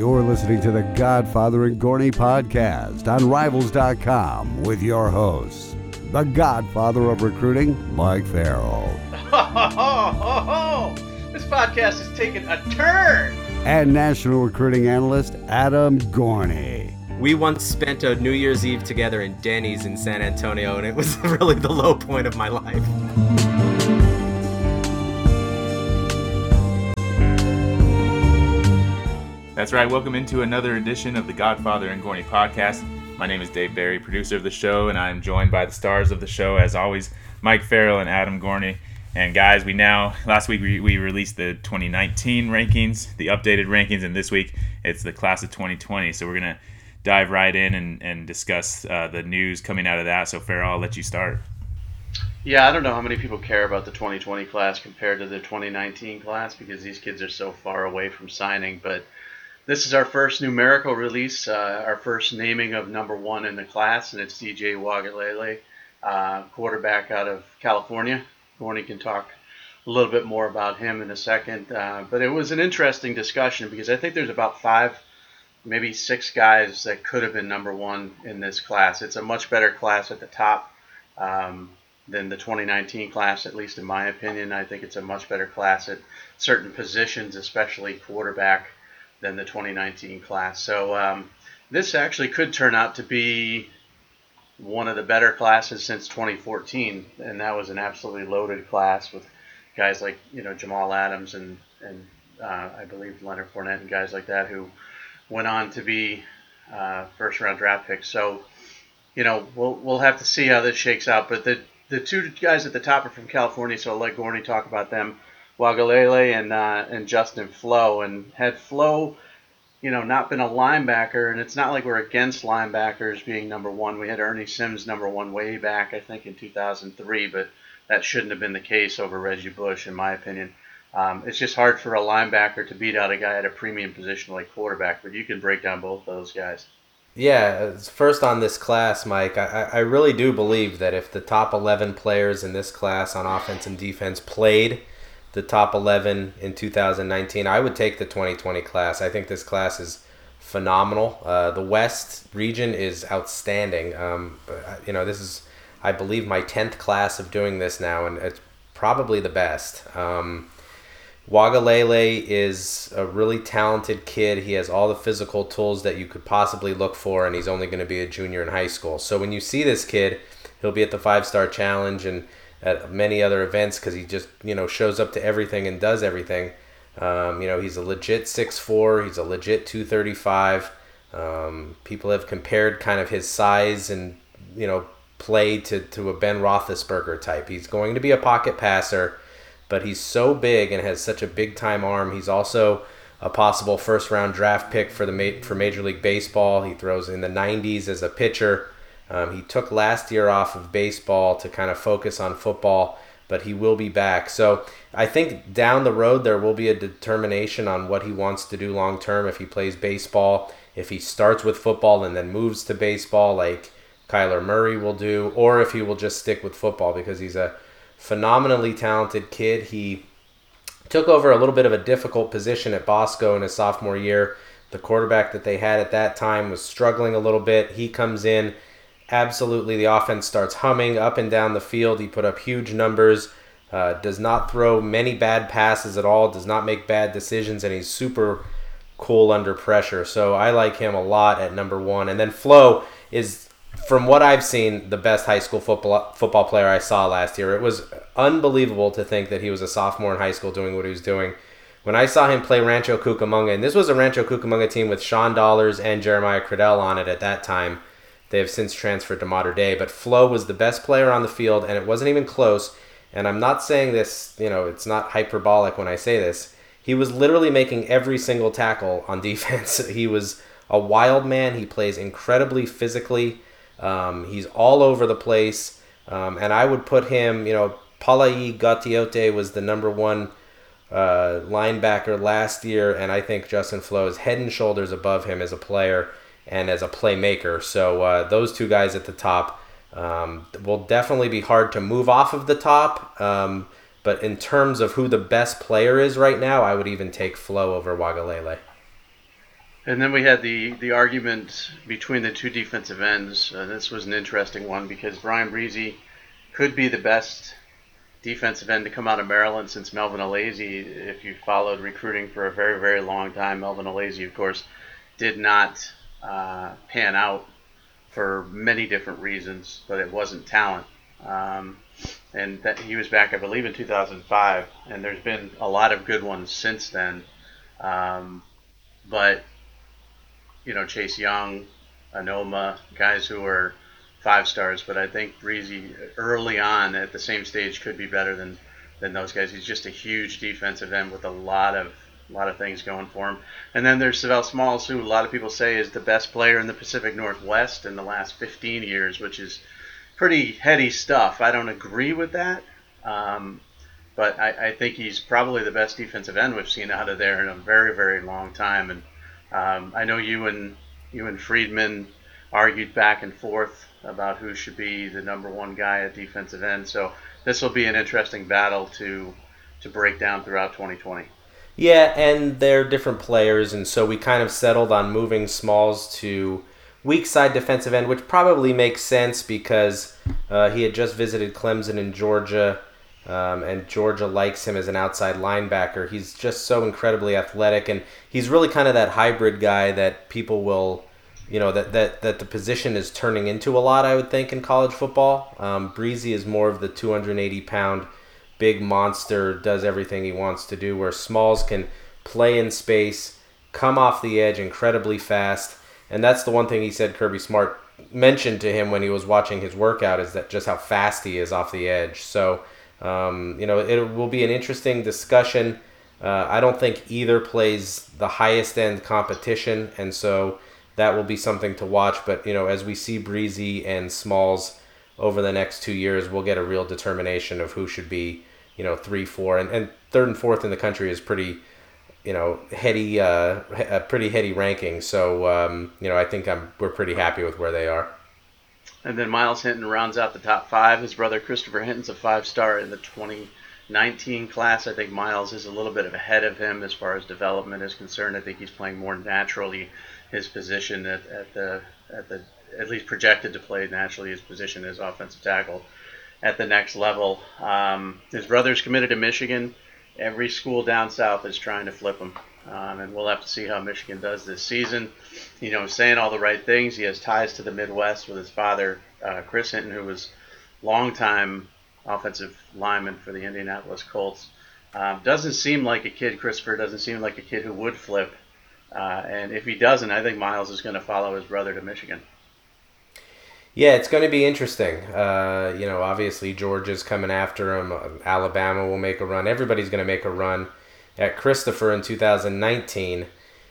You're listening to the Godfather and Gorney podcast on Rivals.com with your hosts, the Godfather of Recruiting, Mike Farrell, this podcast is taking a turn. and National Recruiting Analyst Adam Gorney. We once spent a New Year's Eve together in Denny's in San Antonio, and it was really the low point of my life. That's right. Welcome into another edition of the Godfather and Gorney podcast. My name is Dave Barry, producer of the show, and I'm joined by the stars of the show, as always, Mike Farrell and Adam Gorney. And guys, we now last week we, we released the 2019 rankings, the updated rankings, and this week it's the class of 2020. So we're gonna dive right in and, and discuss uh, the news coming out of that. So Farrell, I'll let you start. Yeah, I don't know how many people care about the 2020 class compared to the 2019 class because these kids are so far away from signing. But this is our first numerical release, uh, our first naming of number one in the class, and it's DJ Uiagalelei, uh, quarterback out of California. Gorney can talk a little bit more about him in a second. Uh, but it was an interesting discussion because I think there's about five, maybe six guys that could have been number one in this class. It's a much better class at the top. Um, than the 2019 class, at least in my opinion. I think it's a much better class at certain positions, especially quarterback, than the 2019 class. So um, this actually could turn out to be one of the better classes since 2014, and that was an absolutely loaded class with guys like you know Jamal Adams and and uh, I believe Leonard Fournette and guys like that who went on to be uh, first round draft picks. So you know we'll we'll have to see how this shakes out, but the the two guys at the top are from California, so I'll let Gorney talk about them. Uiagalelei and uh, and Justin Flowe, and had Flowe, you know, not been a linebacker, and it's not like we're against linebackers being number one. We had Ernie Sims number one way back, I think, in 2003, but that shouldn't have been the case over Reggie Bush, in my opinion. Um, it's just hard for a linebacker to beat out a guy at a premium position like quarterback, but you can break down both those guys. Yeah, first on this class, Mike, I, I really do believe that if the top 11 players in this class on offense and defense played the top 11 in 2019, I would take the 2020 class. I think this class is phenomenal. Uh, the West region is outstanding. Um, you know, this is, I believe, my 10th class of doing this now, and it's probably the best. Um, Uiagalelei is a really talented kid. He has all the physical tools that you could possibly look for, and he's only going to be a junior in high school. So when you see this kid, he'll be at the five star challenge and at many other events because he just you know shows up to everything and does everything. Um, you know he's a legit 6'4", He's a legit two thirty five. Um, people have compared kind of his size and you know play to to a Ben Roethlisberger type. He's going to be a pocket passer but he's so big and has such a big time arm. He's also a possible first round draft pick for the for Major League Baseball. He throws in the 90s as a pitcher. Um, he took last year off of baseball to kind of focus on football, but he will be back. So I think down the road there will be a determination on what he wants to do long term. If he plays baseball, if he starts with football and then moves to baseball, like Kyler Murray will do, or if he will just stick with football because he's a phenomenally talented kid. He took over a little bit of a difficult position at Bosco in his sophomore year. The quarterback that they had at that time was struggling a little bit. He comes in, absolutely, the offense starts humming up and down the field. He put up huge numbers, uh, does not throw many bad passes at all, does not make bad decisions, and he's super cool under pressure. So I like him a lot at number one. And then Flowe is from what I've seen, the best high school football football player I saw last year. It was unbelievable to think that he was a sophomore in high school doing what he was doing. When I saw him play Rancho Cucamonga, and this was a Rancho Cucamonga team with Sean Dollars and Jeremiah Criddell on it at that time. They have since transferred to Mater Dei, but Flowe was the best player on the field, and it wasn't even close. And I'm not saying this, you know, it's not hyperbolic when I say this. He was literally making every single tackle on defense. he was a wild man. He plays incredibly physically. Um, he's all over the place, um, and I would put him. You know, Palaie Gaoteote was the number one uh, linebacker last year, and I think Justin Flowe is head and shoulders above him as a player and as a playmaker. So uh, those two guys at the top um, will definitely be hard to move off of the top. Um, but in terms of who the best player is right now, I would even take Flowe over Uiagalelei. And then we had the, the argument between the two defensive ends. Uh, this was an interesting one because Bryan Bresee could be the best defensive end to come out of Maryland since Melvin Alaeze. If you followed recruiting for a very, very long time, Melvin Alaeze, of course, did not uh, pan out for many different reasons, but it wasn't talent. Um, and that he was back, I believe, in 2005. And there's been a lot of good ones since then. Um, but you know, Chase Young, Anoma, guys who are five stars. But I think Bresee early on at the same stage could be better than than those guys. He's just a huge defensive end with a lot of a lot of things going for him. And then there's Sav'ell Smalls, who a lot of people say is the best player in the Pacific Northwest in the last 15 years, which is pretty heady stuff. I don't agree with that. Um, but I, I, think he's probably the best defensive end we've seen out of there in a very, very long time. And um, I know you and you and Friedman argued back and forth about who should be the number one guy at defensive end. So this will be an interesting battle to to break down throughout 2020. Yeah, and they're different players, and so we kind of settled on moving Smalls to weak side defensive end, which probably makes sense because uh, he had just visited Clemson in Georgia. Um, and Georgia likes him as an outside linebacker. He's just so incredibly athletic, and he's really kind of that hybrid guy that people will, you know, that that, that the position is turning into a lot. I would think in college football. Um, Bresee is more of the 280 pound big monster, does everything he wants to do. Where Smalls can play in space, come off the edge incredibly fast, and that's the one thing he said Kirby Smart mentioned to him when he was watching his workout is that just how fast he is off the edge. So um, you know, it will be an interesting discussion. Uh, I don't think either plays the highest end competition, and so that will be something to watch. But you know, as we see Bresee and Smalls over the next two years, we'll get a real determination of who should be, you know, three, four, and, and third and fourth in the country is pretty, you know, heady, uh, a pretty heady ranking. So um, you know, I think I'm we're pretty happy with where they are. And then Miles Hinton rounds out the top five. His brother Christopher Hinton's a five star in the 2019 class. I think Miles is a little bit ahead of him as far as development is concerned. I think he's playing more naturally his position at, at the at the at least projected to play naturally his position as offensive tackle at the next level. Um, his brother's committed to Michigan. Every school down south is trying to flip him. Um, and we'll have to see how Michigan does this season. You know, saying all the right things. He has ties to the Midwest with his father, uh, Chris Hinton, who was longtime offensive lineman for the Indianapolis Colts. Um, doesn't seem like a kid, Christopher, doesn't seem like a kid who would flip. Uh, and if he doesn't, I think Miles is going to follow his brother to Michigan. Yeah, it's going to be interesting. Uh, you know, obviously Georgia's coming after him. Alabama will make a run. Everybody's going to make a run at Christopher in 2019.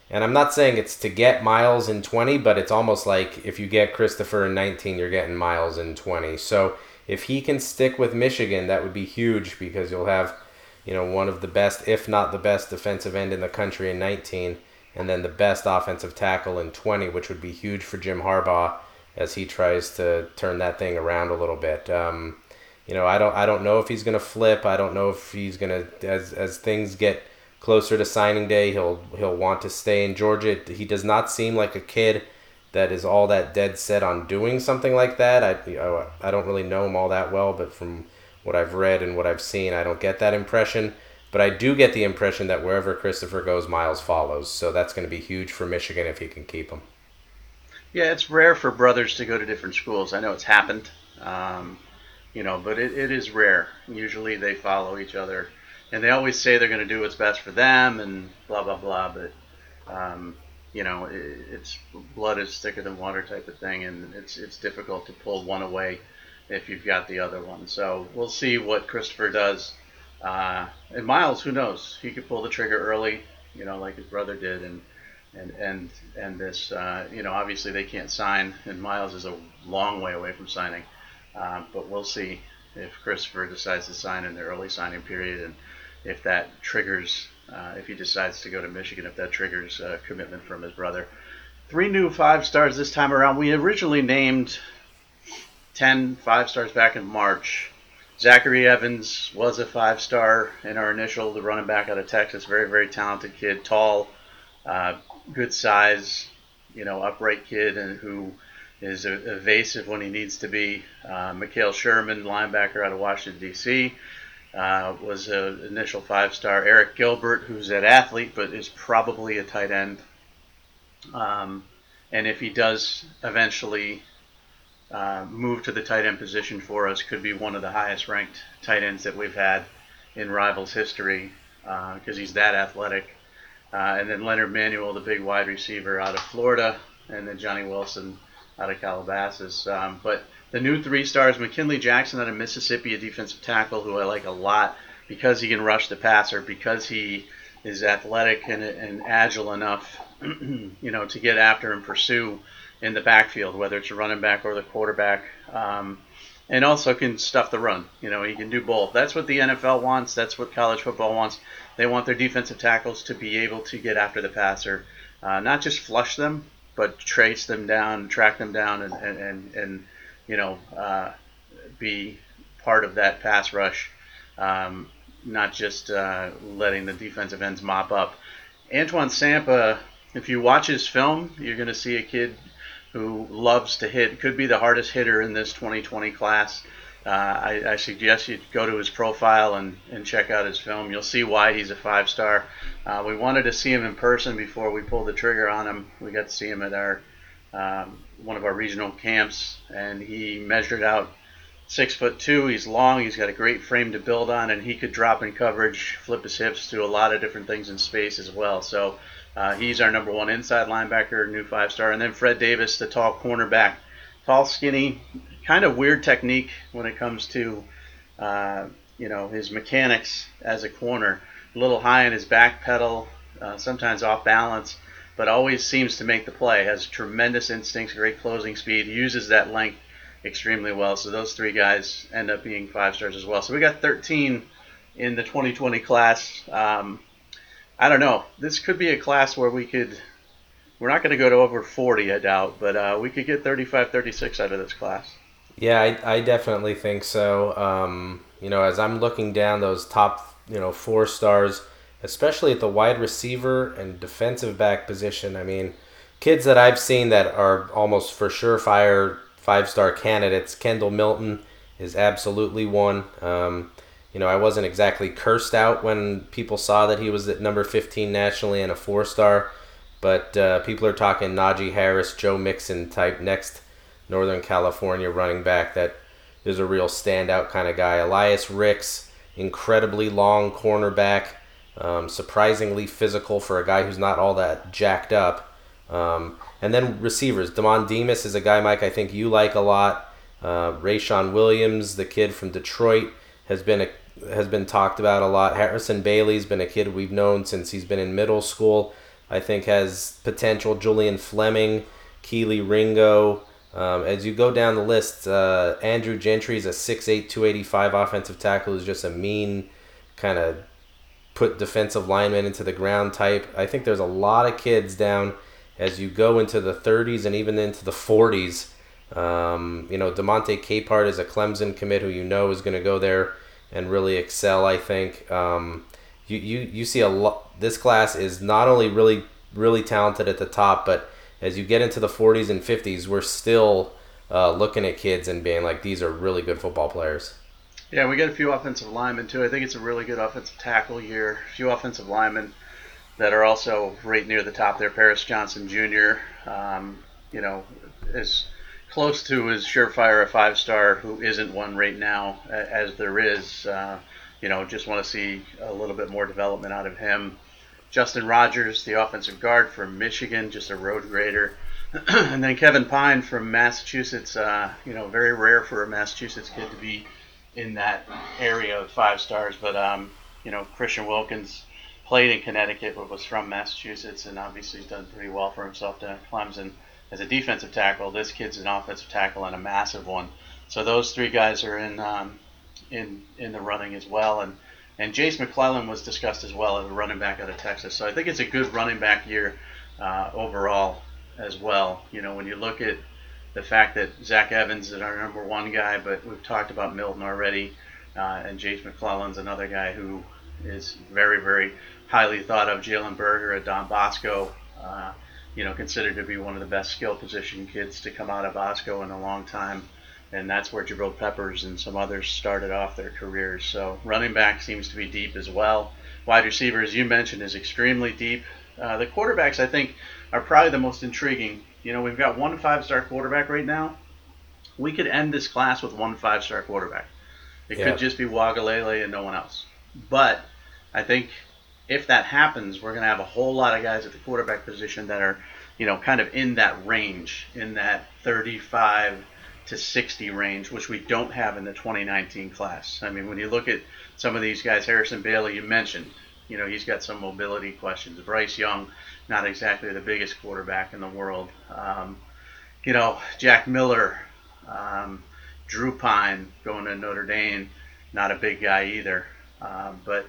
And I'm not saying it's to get Miles in 20, but it's almost like if you get Christopher in 19, you're getting Miles in 20. So if he can stick with Michigan, that would be huge because you'll have, you know, one of the best, if not the best, defensive end in the country in 19, and then the best offensive tackle in 20, which would be huge for Jim Harbaugh as he tries to turn that thing around a little bit. Um, you know, I don't, I don't know if he's going to flip. I don't know if he's going to, as as things get closer to signing day, he'll he'll want to stay in Georgia. He does not seem like a kid that is all that dead set on doing something like that. I I don't really know him all that well, but from what I've read and what I've seen, I don't get that impression. But I do get the impression that wherever Christopher goes, Miles follows. So that's going to be huge for Michigan if he can keep him. Yeah, it's rare for brothers to go to different schools. I know it's happened, um, you know, but it, it is rare. Usually they follow each other and they always say they're going to do what's best for them and blah blah blah. But um, you know, it, it's blood is thicker than water type of thing, and it's it's difficult to pull one away if you've got the other one. So we'll see what Christopher does. Uh, and Miles, who knows? He could pull the trigger early, you know, like his brother did, and and and and this, uh, you know, obviously they can't sign, and Miles is a long way away from signing. Uh, but we'll see if Christopher decides to sign in the early signing period and if that triggers, uh, if he decides to go to Michigan, if that triggers a commitment from his brother. Three new five stars this time around. We originally named 10 five stars back in March. Zachary Evans was a five star in our initial, the running back out of Texas. Very, very talented kid, tall, uh, good size, you know, upright kid and who is evasive when he needs to be. Uh, Mikael Sherman, linebacker out of Washington D.C., uh, was an initial five-star. Arik Gilbert, who's an athlete but is probably a tight end. Um, and if he does eventually uh, move to the tight end position for us, could be one of the highest ranked tight ends that we've had in Rivals history because uh, he's that athletic. Uh, and then Leonard Manuel, the big wide receiver out of Florida, and then Johnny Wilson out of Calabasas. Um, but the new three stars, McKinley Jackson out of Mississippi, a defensive tackle who I like a lot because he can rush the passer, because he is athletic and, and agile enough, you know, to get after and pursue in the backfield, whether it's a running back or the quarterback. Um, and also can stuff the run. You know, he can do both. That's what the NFL wants. That's what college football wants. They want their defensive tackles to be able to get after the passer, uh, not just flush them, but trace them down, track them down, and and and, and you know, uh, be part of that pass rush. Um, not just uh, letting the defensive ends mop up. Antoine Sampah, if you watch his film, you're going to see a kid who loves to hit. Could be the hardest hitter in this 2020 class. Uh, I, I, suggest you go to his profile and, and check out his film. You'll see why he's a five star. Uh, we wanted to see him in person before we pulled the trigger on him. We got to see him at our um, one of our regional camps, and he measured out six foot two. He's long. He's got a great frame to build on, and he could drop in coverage, flip his hips, do a lot of different things in space as well. So uh, he's our number one inside linebacker, new five star. And then Fred Davis, the tall cornerback. Tall, skinny, kind of weird technique when it comes to, uh, you know, his mechanics as a corner. A little high in his back pedal, uh, sometimes off balance, but always seems to make the play. Has tremendous instincts, great closing speed, uses that length extremely well. So those three guys end up being five stars as well. So we got 13 in the 2020 class. Um, I don't know. This could be a class where we could. We're not going to go to over 40, I doubt, but uh, we could get 35, 36 out of this class. Yeah, I, I definitely think so. Um, you know, as I'm looking down those top, you know, four stars, especially at the wide receiver and defensive back position, I mean, kids that I've seen that are almost for sure fire five star candidates. Kendall Milton is absolutely one. Um, you know, I wasn't exactly cursed out when people saw that he was at number 15 nationally and a four star, but uh, people are talking Najee Harris, Joe Mixon type next Northern California running back that is a real standout kind of guy. Elias Ricks, incredibly long cornerback, um, surprisingly physical for a guy who's not all that jacked up. Um, and then receivers. Demond Demas is a guy, Mike, I think you like a lot. Uh, Rayshon Williams, the kid from Detroit has been a, has been talked about a lot. Harrison Bailey's been a kid we've known since he's been in middle school. I think has potential. Julian Fleming, Kelee Ringo. Um, as you go down the list, uh, Andrew Gentry is a 6'8", 285 offensive tackle who's just a mean kind of put defensive lineman into the ground type. I think there's a lot of kids down as you go into the 30s and even into the 40s um, you know, Demonte Capehart is a Clemson commit who you know is going to go there and really excel. I think um, you, you you see a lot. This class is not only really really talented at the top, but as you get into the 40s and 50s, we're still uh, looking at kids and being like, these are really good football players. Yeah, we got a few offensive linemen too. I think it's a really good offensive tackle year. A few offensive linemen that are also right near the top there. Paris Johnson Jr. Um, you know is close to his surefire a five star who isn't one right now, as there is. Uh, you know, just want to see a little bit more development out of him. Justin Rogers, the offensive guard from Michigan, just a road grader. and then Kevin Pine from Massachusetts. Uh, you know, very rare for a Massachusetts kid to be in that area of five stars. But, um, you know, Christian Wilkins played in Connecticut, but was from Massachusetts, and obviously done pretty well for himself down at Clemson as a defensive tackle. This kid's an offensive tackle and a massive one. So those three guys are in um, in in the running as well. And and Jase McClellan was discussed as well as a running back out of Texas. So I think it's a good running back year uh, overall as well. You know, when you look at the fact that Zach Evans is our number one guy, but we've talked about Milton already, uh, and Jase McClellan's another guy who is very, very highly thought of. Jalen Berger at Don Bosco, Uh, you know, considered to be one of the best skill position kids to come out of Bosco in a long time. And that's where Jabril Peppers and some others started off their careers. So running back seems to be deep as well. Wide receiver, as you mentioned, is extremely deep. Uh, the quarterbacks, I think, are probably the most intriguing. You know, we've got one five-star quarterback right now. We could end this class with one five-star quarterback. It Yeah. could just be Uiagalelei and no one else. But I think if that happens, we're going to have a whole lot of guys at the quarterback position that are, you know, kind of in that range, in that 35 to 60 range, which we don't have in the 2019 class. I mean, when you look at some of these guys, Harrison Bailey, you mentioned, you know, he's got some mobility questions. Bryce Young, not exactly the biggest quarterback in the world. Um, you know, Jack Miller, um, Drew Pyne going to Notre Dame, not a big guy either. Um, but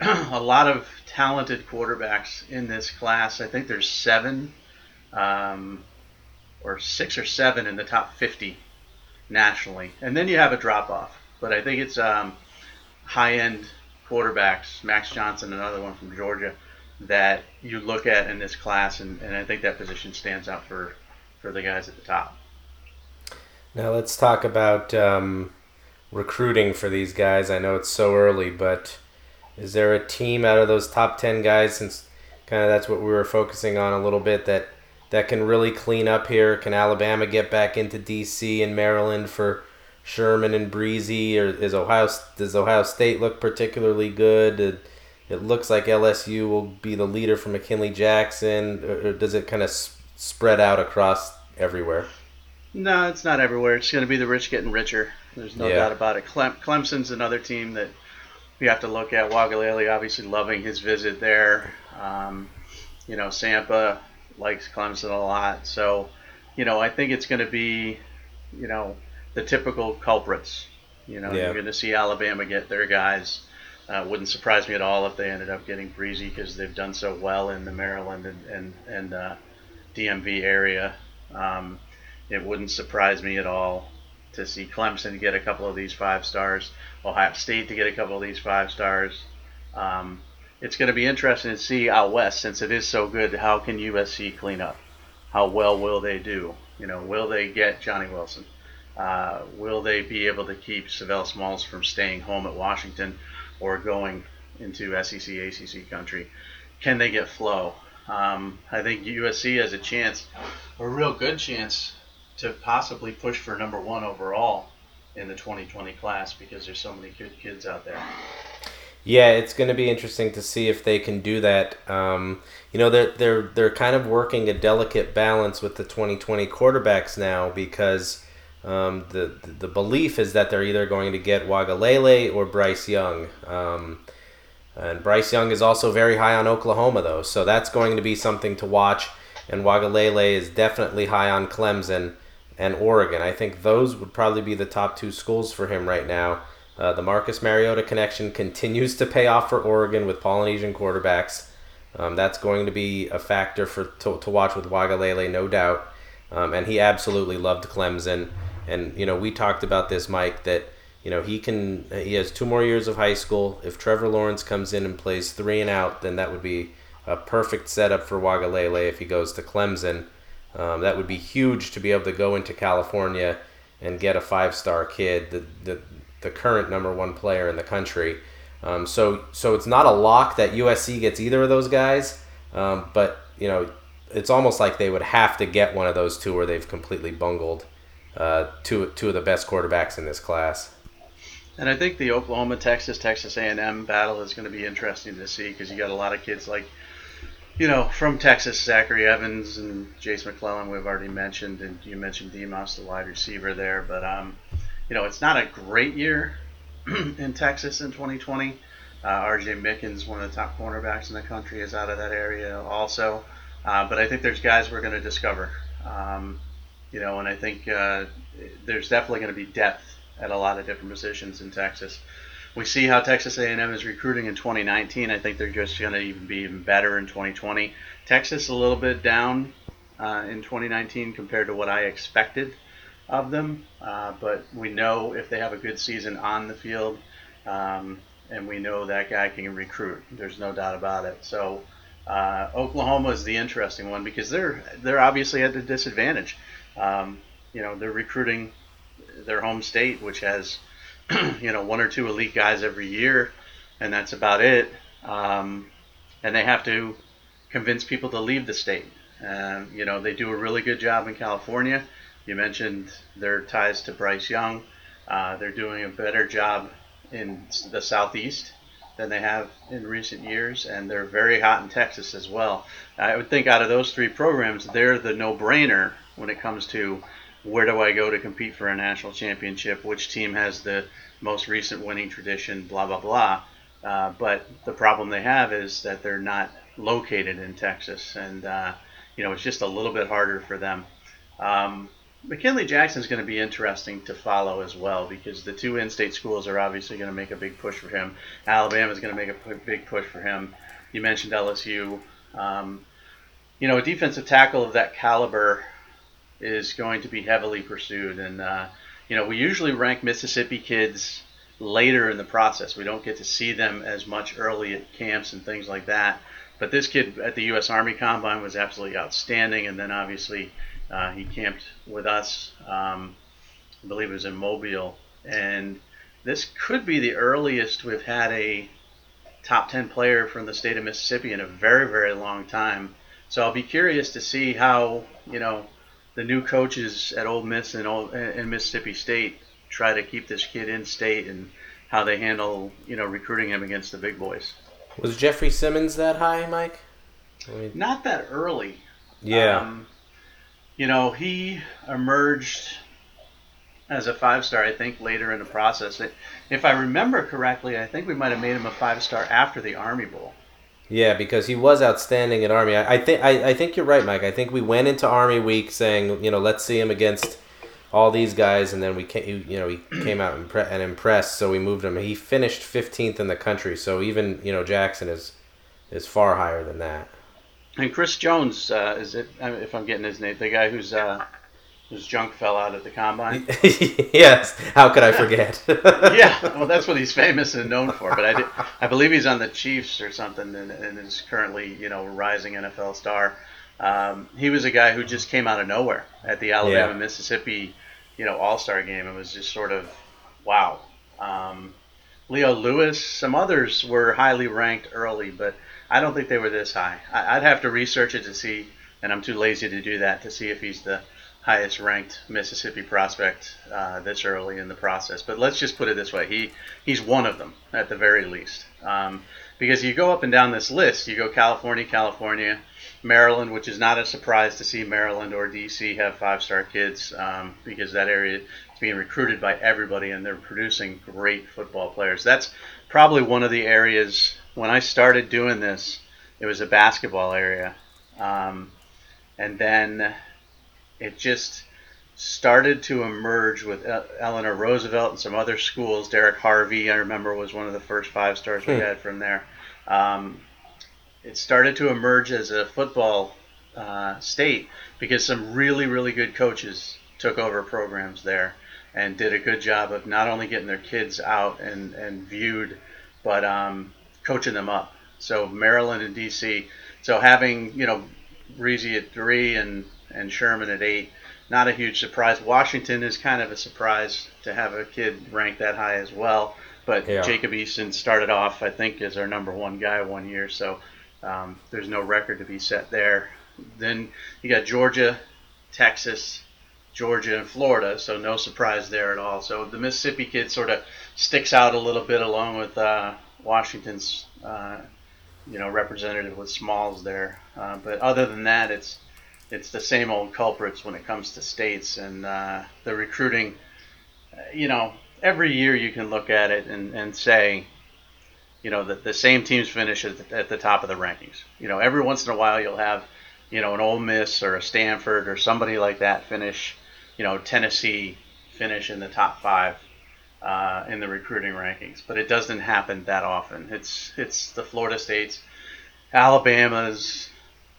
a lot of talented quarterbacks in this class. I think there's seven um, or six or seven in the top 50 nationally. And then you have a drop off. But I think it's um, high end quarterbacks, Max Johnson, another one from Georgia, that you look at in this class. And, and I think that position stands out for, for the guys at the top. Now let's talk about um, recruiting for these guys. I know it's so early, but is there a team out of those top ten guys, since kind of that's what we were focusing on a little bit, that that can really clean up here? Can Alabama get back into D.C. and Maryland for Sherman and Bresee, or is Ohio does Ohio State look particularly good? It, it looks like LSU will be the leader for McKinley Jackson, or, or does it kind of s- spread out across everywhere? No, it's not everywhere. It's going to be the rich getting richer. There's no Yeah. doubt about it. Clem- Clemson's another team that we have to look at. Uiagalelei obviously loving his visit there. Um, you know, Sampah likes Clemson a lot. So, you know, I think it's going to be, you know, the typical culprits. You know, Yeah. you're going to see Alabama get their guys. Uh, wouldn't surprise me at all if they ended up getting Bresee because they've done so well in the Maryland and and, and uh, DMV area. Um, it wouldn't surprise me at all to see Clemson get a couple of these five stars, Ohio State to get a couple of these five stars. Um, it's going to be interesting to see out west since it is so good. How can USC clean up? How well will they do? You know, will they get Johnny Wilson? Uh, will they be able to keep Sav'ell Smalls from staying home at Washington or going into SEC, ACC country? Can they get Flowe? Um, I think USC has a chance, a real good chance, to possibly push for number one overall in the 2020 class because there's so many good kids out there. Yeah, it's going to be interesting to see if they can do that. Um, you know, they're they're they're kind of working a delicate balance with the 2020 quarterbacks now because um, the the belief is that they're either going to get Uiagalelei or Bryce Young. Um, and Bryce Young is also very high on Oklahoma, though, so that's going to be something to watch. And Uiagalelei is definitely high on Clemson and Oregon. I think those would probably be the top two schools for him right now. Uh, the Marcus Mariota connection continues to pay off for Oregon with Polynesian quarterbacks. Um, that's going to be a factor for to, to watch with Uiagalelei, no doubt. Um, and he absolutely loved Clemson. And you know, we talked about this, Mike, that you know he can. He has two more years of high school. If Trevor Lawrence comes in and plays three and out, then that would be a perfect setup for Uiagalelei if he goes to Clemson. Um, that would be huge to be able to go into California and get a five-star kid, the, the the current number one player in the country. Um, so so it's not a lock that USC gets either of those guys, um, but you know it's almost like they would have to get one of those two, or they've completely bungled uh, two two of the best quarterbacks in this class. And I think the Oklahoma, Texas, Texas A&M battle is going to be interesting to see because you got a lot of kids like, you know, from Texas, Zachary Evans and Jase McClellan we've already mentioned, and you mentioned Demas, the wide receiver there. But um, you know, it's not a great year in Texas in 2020. Uh, R.J. Mickens, one of the top cornerbacks in the country, is out of that area also. Uh, but I think there's guys we're going to discover. Um, you know, and I think uh, there's definitely going to be depth at a lot of different positions in Texas. We see how Texas A&M is recruiting in 2019. I think they're just going to even be even better in 2020. Texas a little bit down uh, in 2019 compared to what I expected of them, uh, but we know if they have a good season on the field, um, and we know that guy can recruit. There's no doubt about it. So Uh, Oklahoma is the interesting one because they're they're obviously at a disadvantage. Um, you know, they're recruiting their home state, which has you know one or two elite guys every year, and that's about it. Um, and they have to convince people to leave the state. Uh, you know, they do a really good job in California. You mentioned their ties to Bryce Young. Uh, they're doing a better job in the southeast than they have in recent years, and they're very hot in Texas as well. I would think out of those three programs, they're the no-brainer when it comes to where do I go to compete for a national championship, which team has the most recent winning tradition, blah blah blah. Uh, but the problem they have is that they're not located in Texas, and uh, you know it's just a little bit harder for them. Um, McKinley Jackson is going to be interesting to follow as well because the two in-state schools are obviously going to make a big push for him. Alabama is going to make a big push for him. You mentioned LSU. Um, you know, a defensive tackle of that caliber is going to be heavily pursued, and uh, you know, we usually rank Mississippi kids later in the process. We don't get to see them as much early at camps and things like that. But this kid at the U.S. Army Combine was absolutely outstanding, and then obviously uh, he camped with us. Um, I believe it was in Mobile, and this could be the earliest we've had a top 10 player from the state of Mississippi in a very, very long time. So I'll be curious to see how you know the new coaches at Ole Miss and, Old, and Mississippi State try to keep this kid in state and how they handle you know recruiting him against the big boys. Was Jeffrey Simmons that high, Mike? I mean, Not that early. Yeah. Um, you know, he emerged as a five star, I think, later in the process. If I remember correctly, I think we might have made him a five star after the Army Bowl. Yeah, because he was outstanding at Army. I, I think I, I think you're right, Mike. I think we went into Army week saying, you know, let's see him against all these guys, and then we came, you know, he came out and impressed, so we moved him. He finished 15th in the country, so even you know Jackson is is far higher than that. And Chris Jones uh, is it? If I'm getting his name, the guy who's uh, whose junk fell out at the combine. yes. How could I forget? yeah. Well, that's what he's famous and known for. But I, did, I believe he's on the Chiefs or something, and, and is currently you know rising NFL star. Um, he was a guy who just came out of nowhere at the Alabama yeah. Mississippi, you know, All Star game. It was just sort of wow. Um, Leo Lewis, some others were highly ranked early, but I don't think they were this high. I, would have to research it to see, and I'm too lazy to do that to see if he's the highest ranked Mississippi prospect uh, this early in the process. But let's just put it this way: he he's one of them at the very least. Um, because you go up and down this list, you go California, California, Maryland, which is not a surprise to see Maryland or DC have five-star kids um, because that area is being recruited by everybody and they're producing great football players. That's probably one of the areas when I started doing this, it was a basketball area. Um, and then it just started to emerge with Eleanor Roosevelt and some other schools. Derek Harvey, I remember, was one of the first five stars we hmm. had from there. Um, it started to emerge as a football uh, state because some really, really good coaches took over programs there and did a good job of not only getting their kids out and, and viewed, but um, coaching them up. So Maryland and DC. So having you know Bresee at three and and Sherman at eight, not a huge surprise. Washington is kind of a surprise to have a kid ranked that high as well. But yeah. Jacob Eason started off, I think, as our number one guy one year. So um, there's no record to be set there. Then you got Georgia, Texas, Georgia, and Florida. So no surprise there at all. So the Mississippi kid sort of sticks out a little bit along with uh, Washington's, uh, you know, representative with Smalls there. Uh, but other than that, it's it's the same old culprits when it comes to states and uh, the recruiting. Uh, you know, every year you can look at it and, and say, you know, that the same teams finish at the, at the top of the rankings. You know, every once in a while you'll have, you know, an Ole Miss or a Stanford or somebody like that finish, you know, Tennessee finish in the top five uh, in the recruiting rankings, but it doesn't happen that often. It's it's the Florida states, Alabama's,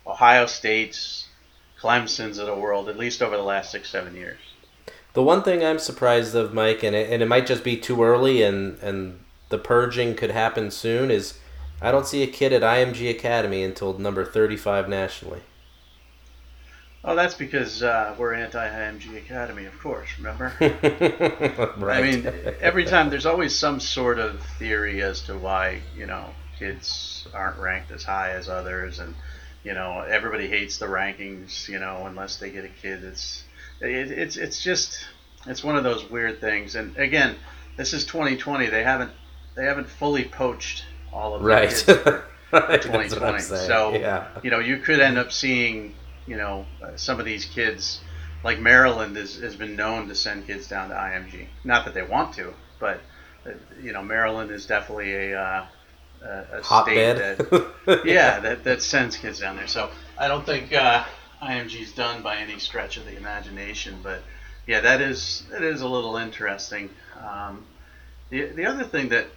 Ohio State's, Clemson's of the world, at least over the last six seven years. The one thing I'm surprised of, Mike, and it, and it might just be too early, and and the purging could happen soon, is I don't see a kid at IMG Academy until number 35 nationally. Oh, that's because uh, we're anti-IMG Academy, of course. Remember? right. I mean, every time there's always some sort of theory as to why you know kids aren't ranked as high as others, and you know everybody hates the rankings. You know, unless they get a kid, it's it, it's it's just it's one of those weird things. And again, this is 2020. They haven't they haven't fully poached all of the Right. kids for, Right, that's what 2020. I'm So yeah. you know, you could end up seeing, you know, uh, some of these kids, like Maryland is, has been known to send kids down to IMG. Not that they want to, but uh, you know, Maryland is definitely a uh, a, a state that yeah that, that sends kids down there. So I don't think uh, is done by any stretch of the imagination, but yeah, that is that is a little interesting. Um, the the other thing that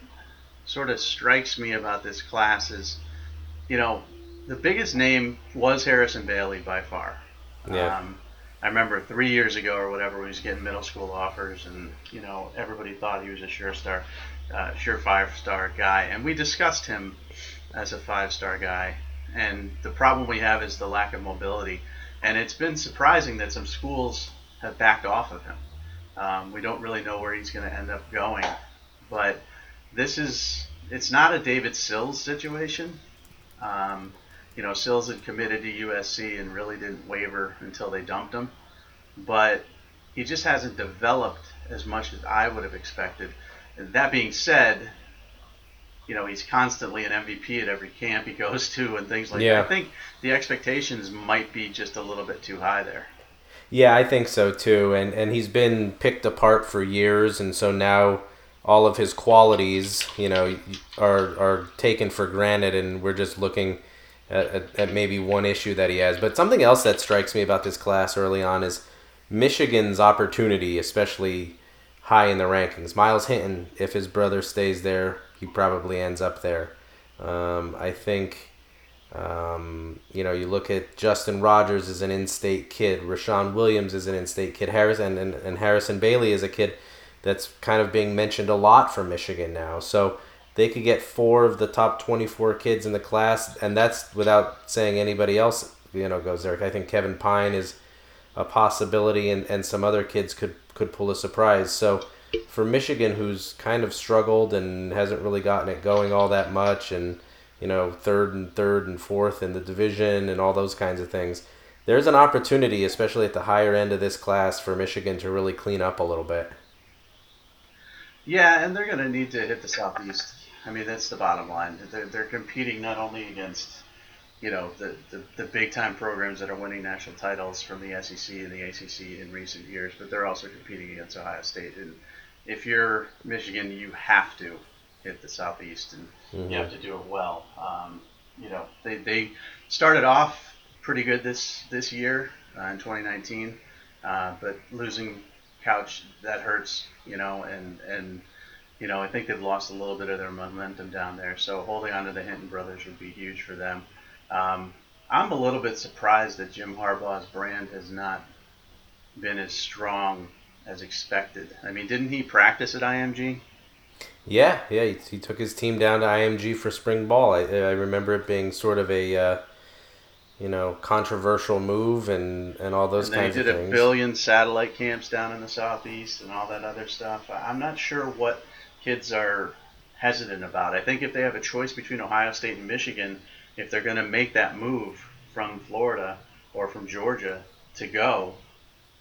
sort of strikes me about this class is, you know, the biggest name was Harrison Bailey by far. Yeah. Um, I remember three years ago or whatever, we was getting middle school offers, and you know everybody thought he was a sure star, uh, sure five star guy, and we discussed him as a five star guy. And the problem we have is the lack of mobility, and it's been surprising that some schools have backed off of him. Um, we don't really know where he's going to end up going, but this is it's not a David Sills situation. Um, you know, Sills had committed to USC and really didn't waver until they dumped him, but he just hasn't developed as much as I would have expected. And that being said, you know, he's constantly an MVP at every camp he goes to and things like Yeah. that. I think the expectations might be just a little bit too high there. Yeah, I think so too. And and he's been picked apart for years, and so now all of his qualities, you know, are are taken for granted, and we're just looking at, at, maybe one issue that he has. But something else that strikes me about this class early on is Michigan's opportunity, especially high in the rankings. Miles Hinton, if his brother stays there, he probably ends up there. Um, I think. Um, you know, you look at Justin Rogers as an in-state kid, Rashawn Williams is an in-state kid, Harrison and, and Harrison Bailey is a kid that's kind of being mentioned a lot from Michigan now. So they could get four of the top 24 kids in the class, and that's without saying anybody else, you know, goes there. I think Kevin Pine is a possibility, and, and some other kids could could pull a surprise. So for Michigan, who's kind of struggled and hasn't really gotten it going all that much, and you know, third and third and fourth in the division and all those kinds of things. There's an opportunity, especially at the higher end of this class, for Michigan to really clean up a little bit. Yeah, and they're going to need to hit the Southeast. I mean, that's the bottom line. They're, they're competing not only against, you know, the, the, the big time programs that are winning national titles from the SEC and the ACC in recent years, but they're also competing against Ohio State. And if you're Michigan, you have to hit the Southeast and you have to do it well. Um, you know, they, they started off pretty good this this year uh, in 2019, uh, but losing Couch that hurts. You know, and and you know I think they've lost a little bit of their momentum down there. So holding on to the Hinton brothers would be huge for them. Um, I'm a little bit surprised that Jim Harbaugh's brand has not been as strong as expected. I mean, didn't he practice at IMG? Yeah, yeah, he, he took his team down to IMG for spring ball. I, I remember it being sort of a, uh, you know, controversial move and, and all those and then he kinds did a things. billion satellite camps down in the southeast and all that other stuff. I'm not sure what kids are hesitant about. I think if they have a choice between Ohio State and Michigan, if they're going to make that move from Florida or from Georgia to go,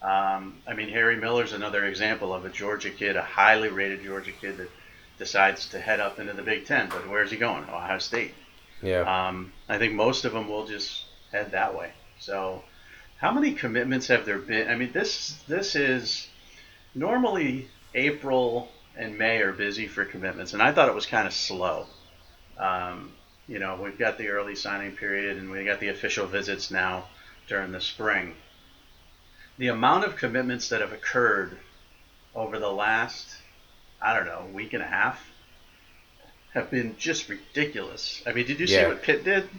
um, I mean Harry Miller's another example of a Georgia kid, a highly rated Georgia kid that decides to head up into the Big Ten. But where's he going? Ohio State. yeah. Um, I think most of them will just head that way. So, how many commitments have there been? I mean, this this is normally April and May are busy for commitments, and I thought it was kind of slow. Um, you know, we've got the early signing period, and we got the official visits now during the spring. The amount of commitments that have occurred over the last, I don't know, week and a half have been just ridiculous. I mean, did you see what Pitt did?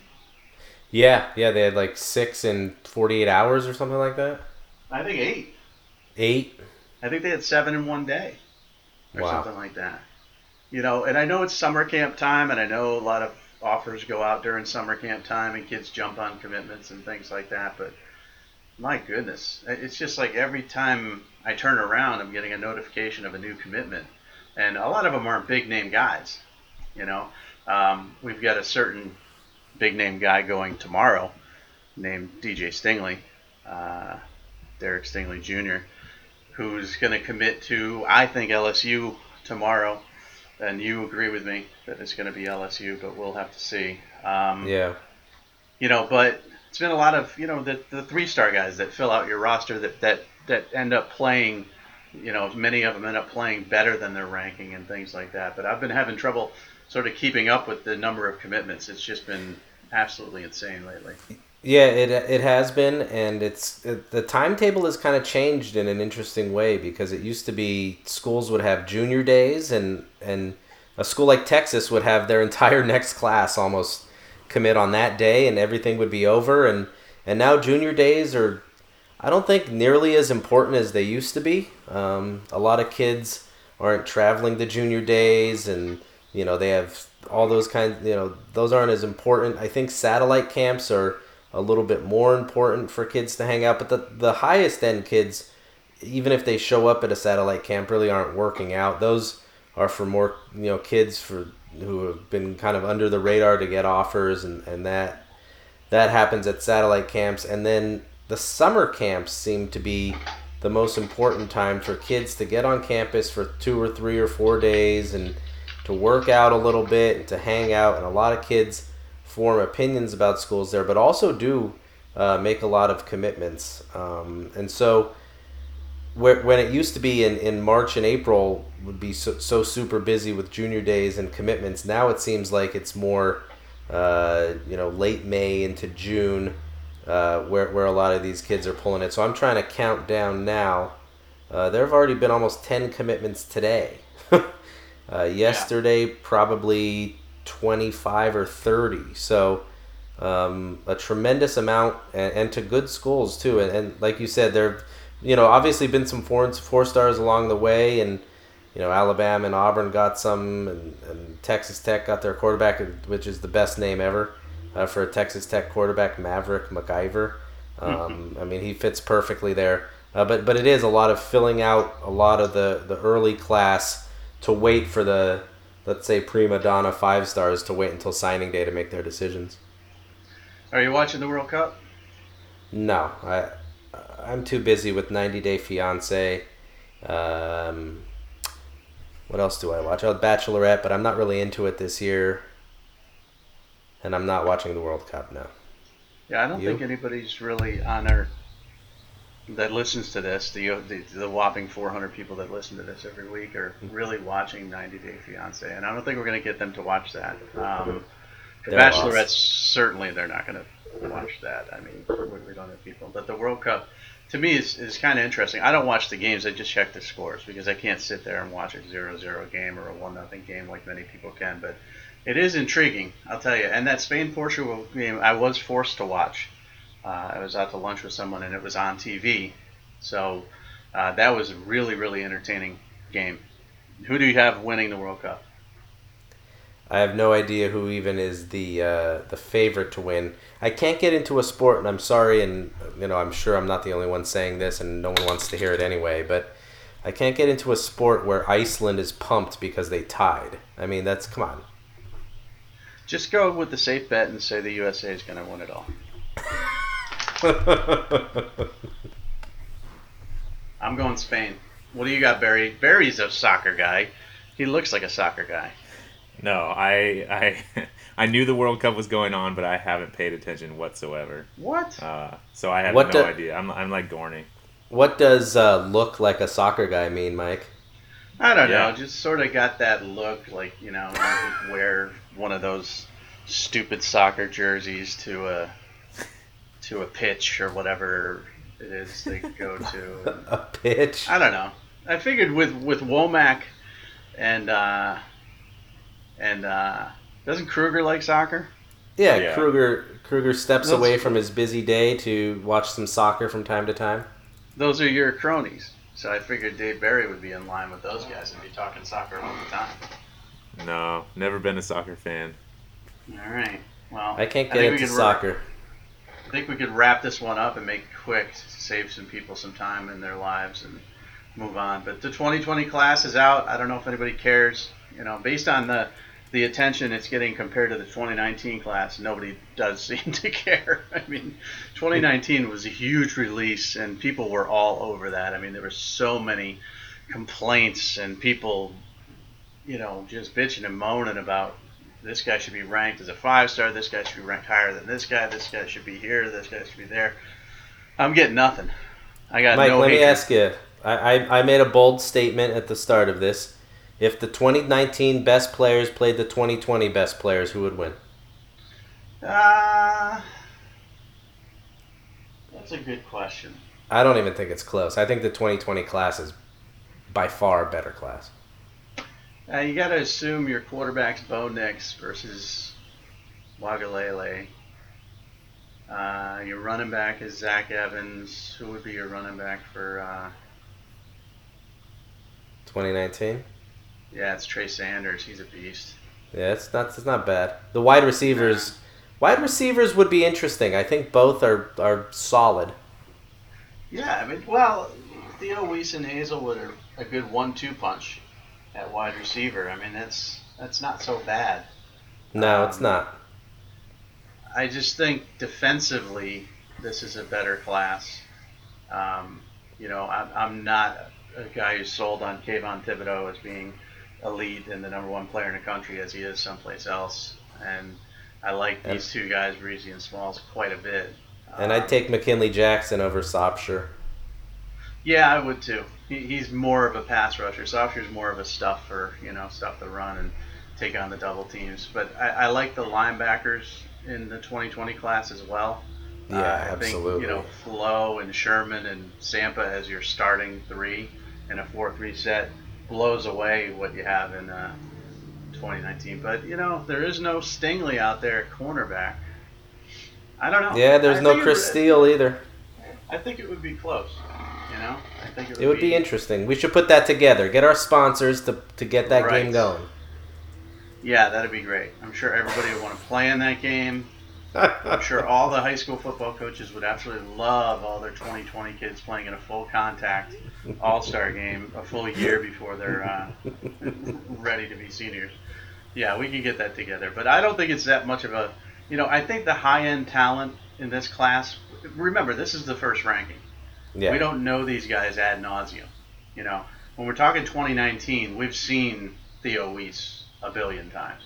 yeah, yeah, they had like six in 48 hours or something like that. I think eight. Eight. I think they had seven in one day, or Wow. something like that. You know, and I know it's summer camp time, and I know a lot of offers go out during summer camp time and kids jump on commitments and things like that. But my goodness, it's just like every time I turn around, I'm getting a notification of a new commitment, and a lot of them aren't big name guys. You know, um, we've got a certain big name guy going tomorrow named DJ Stingley, uh, Derek Stingley Jr., who's going to commit to, I think, LSU tomorrow. And you agree with me that it's going to be LSU, but we'll have to see. Um, yeah. You know, but it's been a lot of you know the the three star guys that fill out your roster that that that end up playing. You know, many of them end up playing better than their ranking and things like that. But I've been having trouble sort of keeping up with the number of commitments. It's just been absolutely insane lately. Yeah, it it has been, and it's it, the timetable has kind of changed in an interesting way because it used to be schools would have junior days, and and a school like Texas would have their entire next class almost commit on that day, and everything would be over, and and now junior days are, I don't think nearly as important as they used to be. Um, a lot of kids aren't traveling the junior days, and you know they have all those kinds. You know those aren't as important. I think satellite camps are a little bit more important for kids to hang out. But the, the highest end kids, even if they show up at a satellite camp, really aren't working out. Those are for more you know kids for who have been kind of under the radar to get offers, and, and that that happens at satellite camps. And then the summer camps seem to be the most important time for kids to get on campus for two or three or four days and to work out a little bit and to hang out. And a lot of kids form opinions about schools there, but also do uh, make a lot of commitments. Um, and so, where, when it used to be in, in March and April would be so, so super busy with junior days and commitments, now it seems like it's more, uh, you know, late May into June, uh, where, where a lot of these kids are pulling it. So I'm trying to count down now. Uh, there have already been almost 10 commitments today. Uh, yesterday, yeah. probably 25 or 30. So um, a tremendous amount, and, and, to good schools too. And, and like you said, there, you know, obviously been some four four stars along the way, and you know Alabama and Auburn got some, and, and Texas Tech got their quarterback, which is the best name ever uh, for a Texas Tech quarterback, Maverick McIver. Um, I mean, he fits perfectly there. Uh, but but it is a lot of filling out a lot of the the early class to wait for the let's say prima donna five stars to wait until signing day to make their decisions. Are you watching the World Cup? No, I I'm too busy with 90 Day Fiance. Um, what else do I watch? Oh, Bachelorette, but I'm not really into it this year. And I'm not watching the World Cup now. Yeah, I don't you? think anybody's really on our that listens to this, the, the, the whopping 400 people that listen to this every week are really watching 90 Day Fiance, and I don't think we're going to get them to watch that. Um, the Bachelorettes certainly they're not going to watch that. I mean, we don't have people, but the World Cup to me is, is kind of interesting. I don't watch the games; I just check the scores because I can't sit there and watch a 0-0 game or a one nothing game like many people can. But it is intriguing, I'll tell you. And that Spain Portugal game, I was forced to watch uh, I was out to lunch with someone and it was on TV. So uh, that was a really, really entertaining game. Who do you have winning the World Cup? I have no idea who even is the uh, the favorite to win. I can't get into a sport, and I'm sorry, and you know I'm sure I'm not the only one saying this, and no one wants to hear it anyway. But I can't get into a sport where Iceland is pumped because they tied. I mean, that's come on. Just go with the safe bet and say the USA is going to win it all. I'm going Spain. What do you got, Barry? Barry's a soccer guy. He looks like a soccer guy. No, I I I knew the World Cup was going on, but I haven't paid attention whatsoever. What? Uh, so I have what no do, idea. I'm I'm like Gorney. What does uh, look like a soccer guy mean, Mike? I don't yeah. know. Just sort of got that look, like you know, wear one of those stupid soccer jerseys to a to a pitch or whatever it is they go to. a pitch? I don't know. I figured with with Womack and uh, and uh, doesn't Kruger like soccer? Yeah, yeah. Kruger Kruger steps those, away from his busy day to watch some soccer from time to time. Those are your cronies. So I figured Dave Barry would be in line with those guys and be talking soccer all the time. No, never been a soccer fan. All right. Well, I can't get think we into could soccer. I think we could wrap this one up and make it quick to save some people some time in their lives and move on. But the 2020 class is out. I don't know if anybody cares. You know, based on the the attention it's getting compared to the 2019 class, nobody does seem to care. I mean, 2019 was a huge release, and people were all over that. I mean, there were so many complaints and people, you know, just bitching and moaning about this guy should be ranked as a five star, this guy should be ranked higher than this guy, this guy should be here, this guy should be there. I'm getting nothing. I got Mike, no let me ask you. I, I, I made a bold statement at the start of this. If the 2019 best players played the 2020 best players, who would win? Uh, that's a good question. I don't even think it's close. I think the 2020 class is by far a better class. Uh, you got to assume your quarterback's Bo Nix versus Uiagalelei. Uh, your running back is Zach Evans. Who would be your running back for? Uh, 2019. yeah, it's Trey Sanders. He's a beast. Yeah, it's not it's not bad. The wide receivers, wide receivers would be interesting. I think both are are solid. Yeah, I mean, well, Theo Wease and Haselwood are a good one-two punch at wide receiver. I mean, that's that's not so bad. No, it's Um, not. I just think defensively, this is a better class. Um, you know, I'm, I'm not a guy who's sold on Kayvon Thibodeaux as being elite and the number one player in the country as he is someplace else. And I like these two guys, Bresee and Smalls, quite a bit. And Um, I'd take McKinley Jackson over Sopsher. Yeah, I would too. He, he's more of a pass rusher. Sopsher's more of a stuffer, you know, stuff the run and take on the double teams. But I, I like the linebackers in the 2020 class as well. Yeah, Uh, I absolutely. think, you know, Flowe and Sherman and Sampah as your starting three in a 4-3 set blows away what you have in uh, 2019. But, you know, there is no Stingley out there at cornerback. I don't know. Yeah, there's I no Chris Steele either. I think it would be close. Know, I think it would, It would be interesting. We should put that together. Get our sponsors to, to get that Right. game going. Yeah, that'd be great. I'm sure everybody would want to play in that game. I'm sure all the high school football coaches would absolutely love all their 2020 kids playing in a full contact All Star game a full year before they're uh, ready to be seniors. Yeah, we could get that together, but I don't think it's that much of a. You know, I think the high end talent in this class. Remember, this is the first ranking. Yeah. We don't know these guys ad nauseum. You know, when we're talking 2019, we've seen Theo Wease a billion times.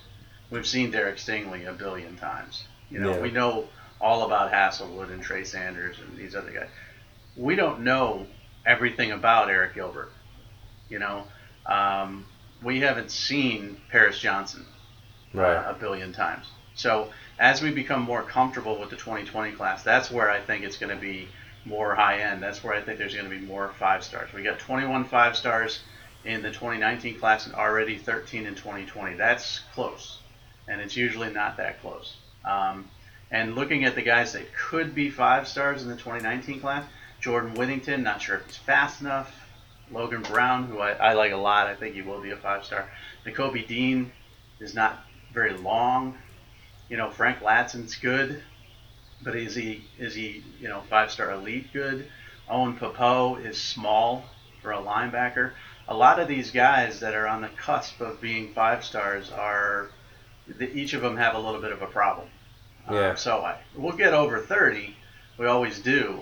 We've seen Derek Stingley a billion times. You know, Yeah. we know all about Haselwood and Trey Sanders and these other guys. We don't know everything about Arik Gilbert. You know, um, we haven't seen Paris Johnson Right. uh, a billion times. So as we become more comfortable with the 2020 class, that's where I think it's going to be more high end. That's where I think there's going to be more five stars. We got 21 five stars in the 2019 class and already 13 in 2020. That's close, and it's usually not that close. Um, and looking at the guys that could be five stars in the 2019 class, Jordan Whittington, not sure if he's fast enough. Logan Brown, who I, I like a lot, I think he will be a five star. Nakobe Dean is not very long. You know, Frank Ladson's good, but is he is he you know five star elite good? Owen Pappoe is small for a linebacker. A lot of these guys that are on the cusp of being five stars are each of them have a little bit of a problem. Um, Yeah. so I, we'll get over 30. We always do.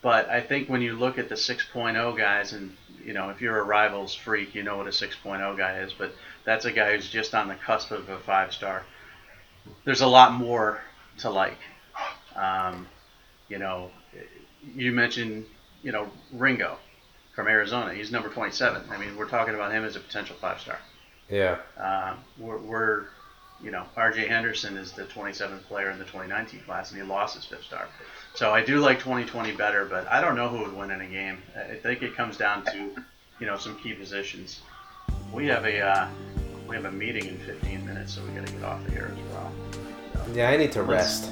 But I think when you look at the 6.0 guys, and you know, if you're a rivals freak, you know what a 6.0 guy is. But that's a guy who's just on the cusp of a five star. There's a lot more to like. Um, you know, you mentioned, you know, Ringo from Arizona. He's number 27. I mean, we're talking about him as a potential five star. Yeah. Uh, we're, we're, you know, R.J. Henderson is the 27th player in the 2019 class, and he lost his fifth star. So I do like 2020 better, but I don't know who would win in a game. I think it comes down to, you know, some key positions. We have a uh, we have a meeting in 15 minutes, so we got to get off the air as well. Yeah, I need to rest.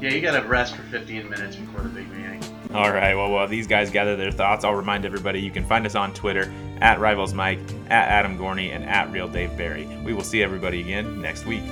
Yeah, you got to rest for 15 minutes before the big meeting. All right. Well, while these guys gather their thoughts, I'll remind everybody you can find us on Twitter at Rivals Mike, at Adam Gorney, and at Real Dave Barry. We will see everybody again next week.